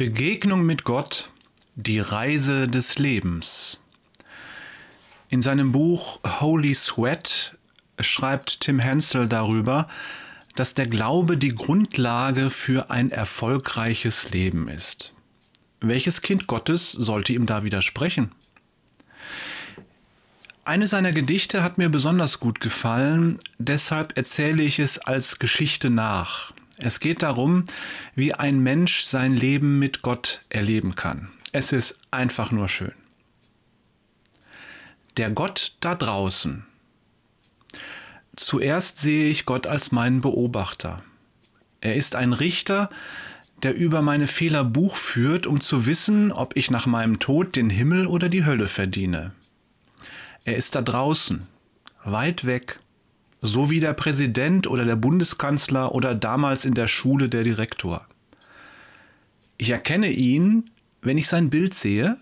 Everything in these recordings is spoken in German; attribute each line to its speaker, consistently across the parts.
Speaker 1: Begegnung mit Gott, die Reise des Lebens. In seinem Buch Holy Sweat schreibt Tim Hensel darüber, dass der Glaube die Grundlage für ein erfolgreiches Leben ist. Welches Kind Gottes sollte ihm da widersprechen? Eine seiner Gedichte hat mir besonders gut gefallen, deshalb erzähle ich es als Geschichte nach. Es geht darum, wie ein Mensch sein Leben mit Gott erleben kann. Es ist einfach nur schön. Der Gott da draußen. Zuerst sehe ich Gott als meinen Beobachter. Er ist ein Richter, der über meine Fehler Buch führt, um zu wissen, ob ich nach meinem Tod den Himmel oder die Hölle verdiene. Er ist da draußen, weit weg, so wie der Präsident oder der Bundeskanzler oder damals in der Schule der Direktor. Ich erkenne ihn, wenn ich sein Bild sehe,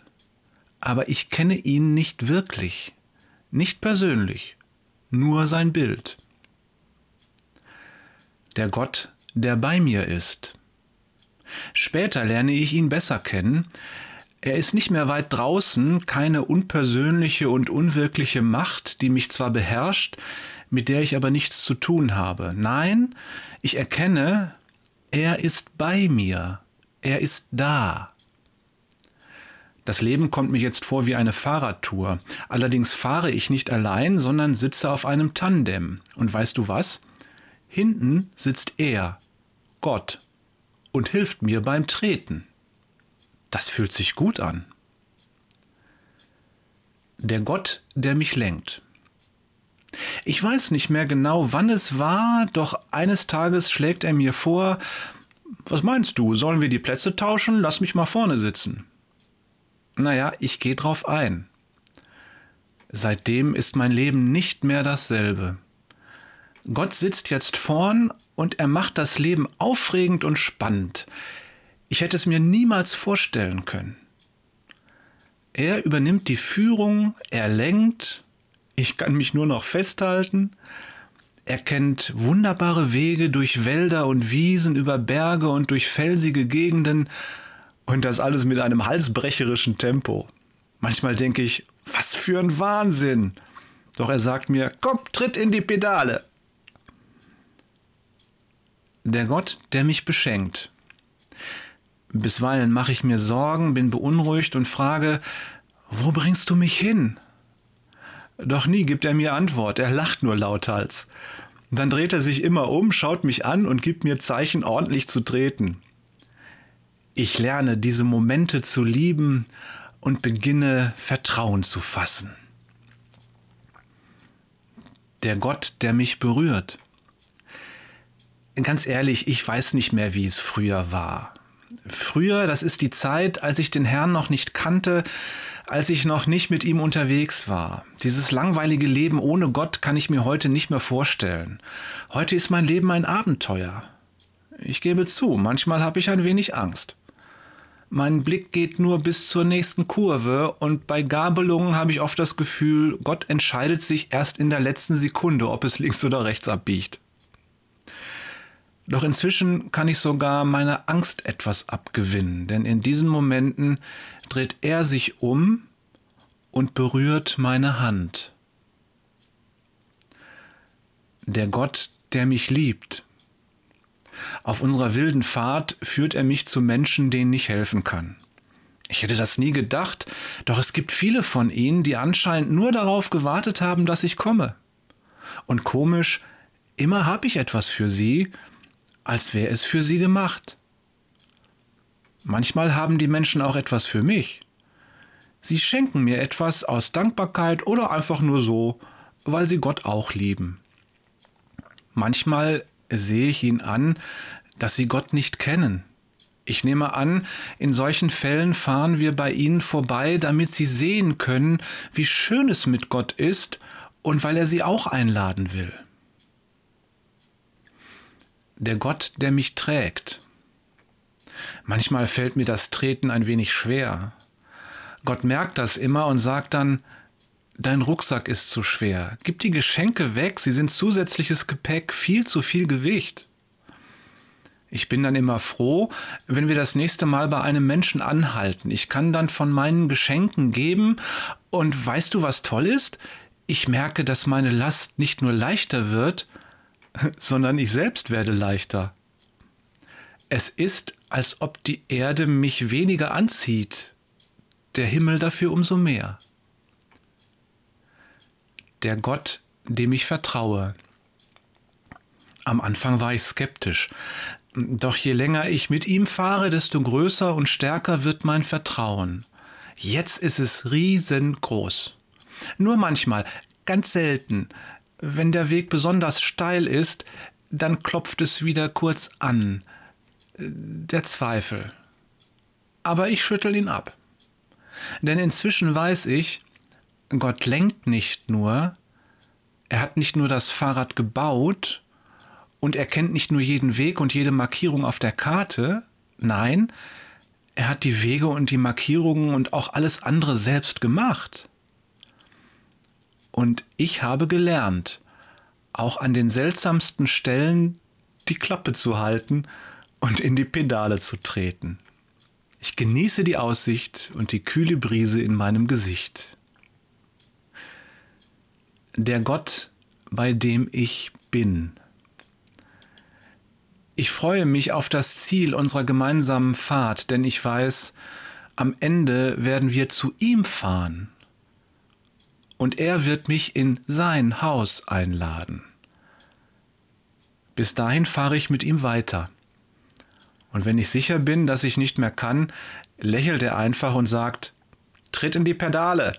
Speaker 1: aber ich kenne ihn nicht wirklich, nicht persönlich, nur sein Bild. Der Gott, der bei mir ist. Später lerne ich ihn besser kennen. Er ist nicht mehr weit draußen, keine unpersönliche und unwirkliche Macht, die mich zwar beherrscht, mit der ich aber nichts zu tun habe. Nein, ich erkenne, er ist bei mir, er ist da. Das Leben kommt mir jetzt vor wie eine Fahrradtour. Allerdings fahre ich nicht allein, sondern sitze auf einem Tandem. Und weißt du was? Hinten sitzt er, Gott, und hilft mir beim Treten. Das fühlt sich gut an. Der Gott, der mich lenkt. Ich weiß nicht mehr genau, wann es war, doch eines Tages schlägt er mir vor, was meinst du, sollen wir die Plätze tauschen? Lass mich mal vorne sitzen. Naja, ich gehe drauf ein. Seitdem ist mein Leben nicht mehr dasselbe. Gott sitzt jetzt vorn und er macht das Leben aufregend und spannend. Ich hätte es mir niemals vorstellen können. Er übernimmt die Führung, er lenkt, ich kann mich nur noch festhalten. Er kennt wunderbare Wege durch Wälder und Wiesen, über Berge und durch felsige Gegenden und das alles mit einem halsbrecherischen Tempo. Manchmal denke ich, was für ein Wahnsinn. Doch er sagt mir, komm, tritt in die Pedale. Der Gott, der mich beschenkt. Bisweilen mache ich mir Sorgen, bin beunruhigt und frage, wo bringst du mich hin? Doch nie gibt er mir Antwort, er lacht nur lauthals. Dann dreht er sich immer um, schaut mich an und gibt mir Zeichen, ordentlich zu treten. Ich lerne diese Momente zu lieben und beginne Vertrauen zu fassen. Der Gott, der mich berührt. Ganz ehrlich, ich weiß nicht mehr, wie es früher war. Früher, das ist die Zeit, als ich den Herrn noch nicht kannte, als ich noch nicht mit ihm unterwegs war. Dieses langweilige Leben ohne Gott kann ich mir heute nicht mehr vorstellen. Heute ist mein Leben ein Abenteuer. Ich gebe zu, manchmal habe ich ein wenig Angst. Mein Blick geht nur bis zur nächsten Kurve und bei Gabelungen habe ich oft das Gefühl, Gott entscheidet sich erst in der letzten Sekunde, ob es links oder rechts abbiegt. Doch inzwischen kann ich sogar meiner Angst etwas abgewinnen, denn in diesen Momenten dreht er sich um und berührt meine Hand. Der Gott, der mich liebt. Auf unserer wilden Fahrt führt er mich zu Menschen, denen ich helfen kann. Ich hätte das nie gedacht, doch es gibt viele von ihnen, die anscheinend nur darauf gewartet haben, dass ich komme. Und komisch, immer habe ich etwas für sie, als wäre es für sie gemacht. Manchmal haben die Menschen auch etwas für mich. Sie schenken mir etwas aus Dankbarkeit oder einfach nur so, weil sie Gott auch lieben. Manchmal sehe ich ihnen an, dass sie Gott nicht kennen. Ich nehme an, in solchen Fällen fahren wir bei ihnen vorbei, damit sie sehen können, wie schön es mit Gott ist und weil er sie auch einladen will der Gott, der mich trägt. Manchmal fällt mir das Treten ein wenig schwer. Gott merkt das immer und sagt dann, Dein Rucksack ist zu schwer. Gib die Geschenke weg, sie sind zusätzliches Gepäck, viel zu viel Gewicht. Ich bin dann immer froh, wenn wir das nächste Mal bei einem Menschen anhalten. Ich kann dann von meinen Geschenken geben und weißt du, was toll ist? Ich merke, dass meine Last nicht nur leichter wird, sondern ich selbst werde leichter. Es ist, als ob die Erde mich weniger anzieht, der Himmel dafür umso mehr. Der Gott, dem ich vertraue. Am Anfang war ich skeptisch, doch je länger ich mit ihm fahre, desto größer und stärker wird mein Vertrauen. Jetzt ist es riesengroß. Nur manchmal, ganz selten, wenn der Weg besonders steil ist, dann klopft es wieder kurz an. Der Zweifel. Aber ich schüttel ihn ab. Denn inzwischen weiß ich, Gott lenkt nicht nur, er hat nicht nur das Fahrrad gebaut und er kennt nicht nur jeden Weg und jede Markierung auf der Karte, nein, er hat die Wege und die Markierungen und auch alles andere selbst gemacht. Und ich habe gelernt, auch an den seltsamsten Stellen die Klappe zu halten und in die Pedale zu treten. Ich genieße die Aussicht und die kühle Brise in meinem Gesicht. Der Gott, bei dem ich bin. Ich freue mich auf das Ziel unserer gemeinsamen Fahrt, denn ich weiß, am Ende werden wir zu ihm fahren und er wird mich in sein Haus einladen. Bis dahin fahre ich mit ihm weiter. Und wenn ich sicher bin, dass ich nicht mehr kann, lächelt er einfach und sagt, Tritt in die Pedale.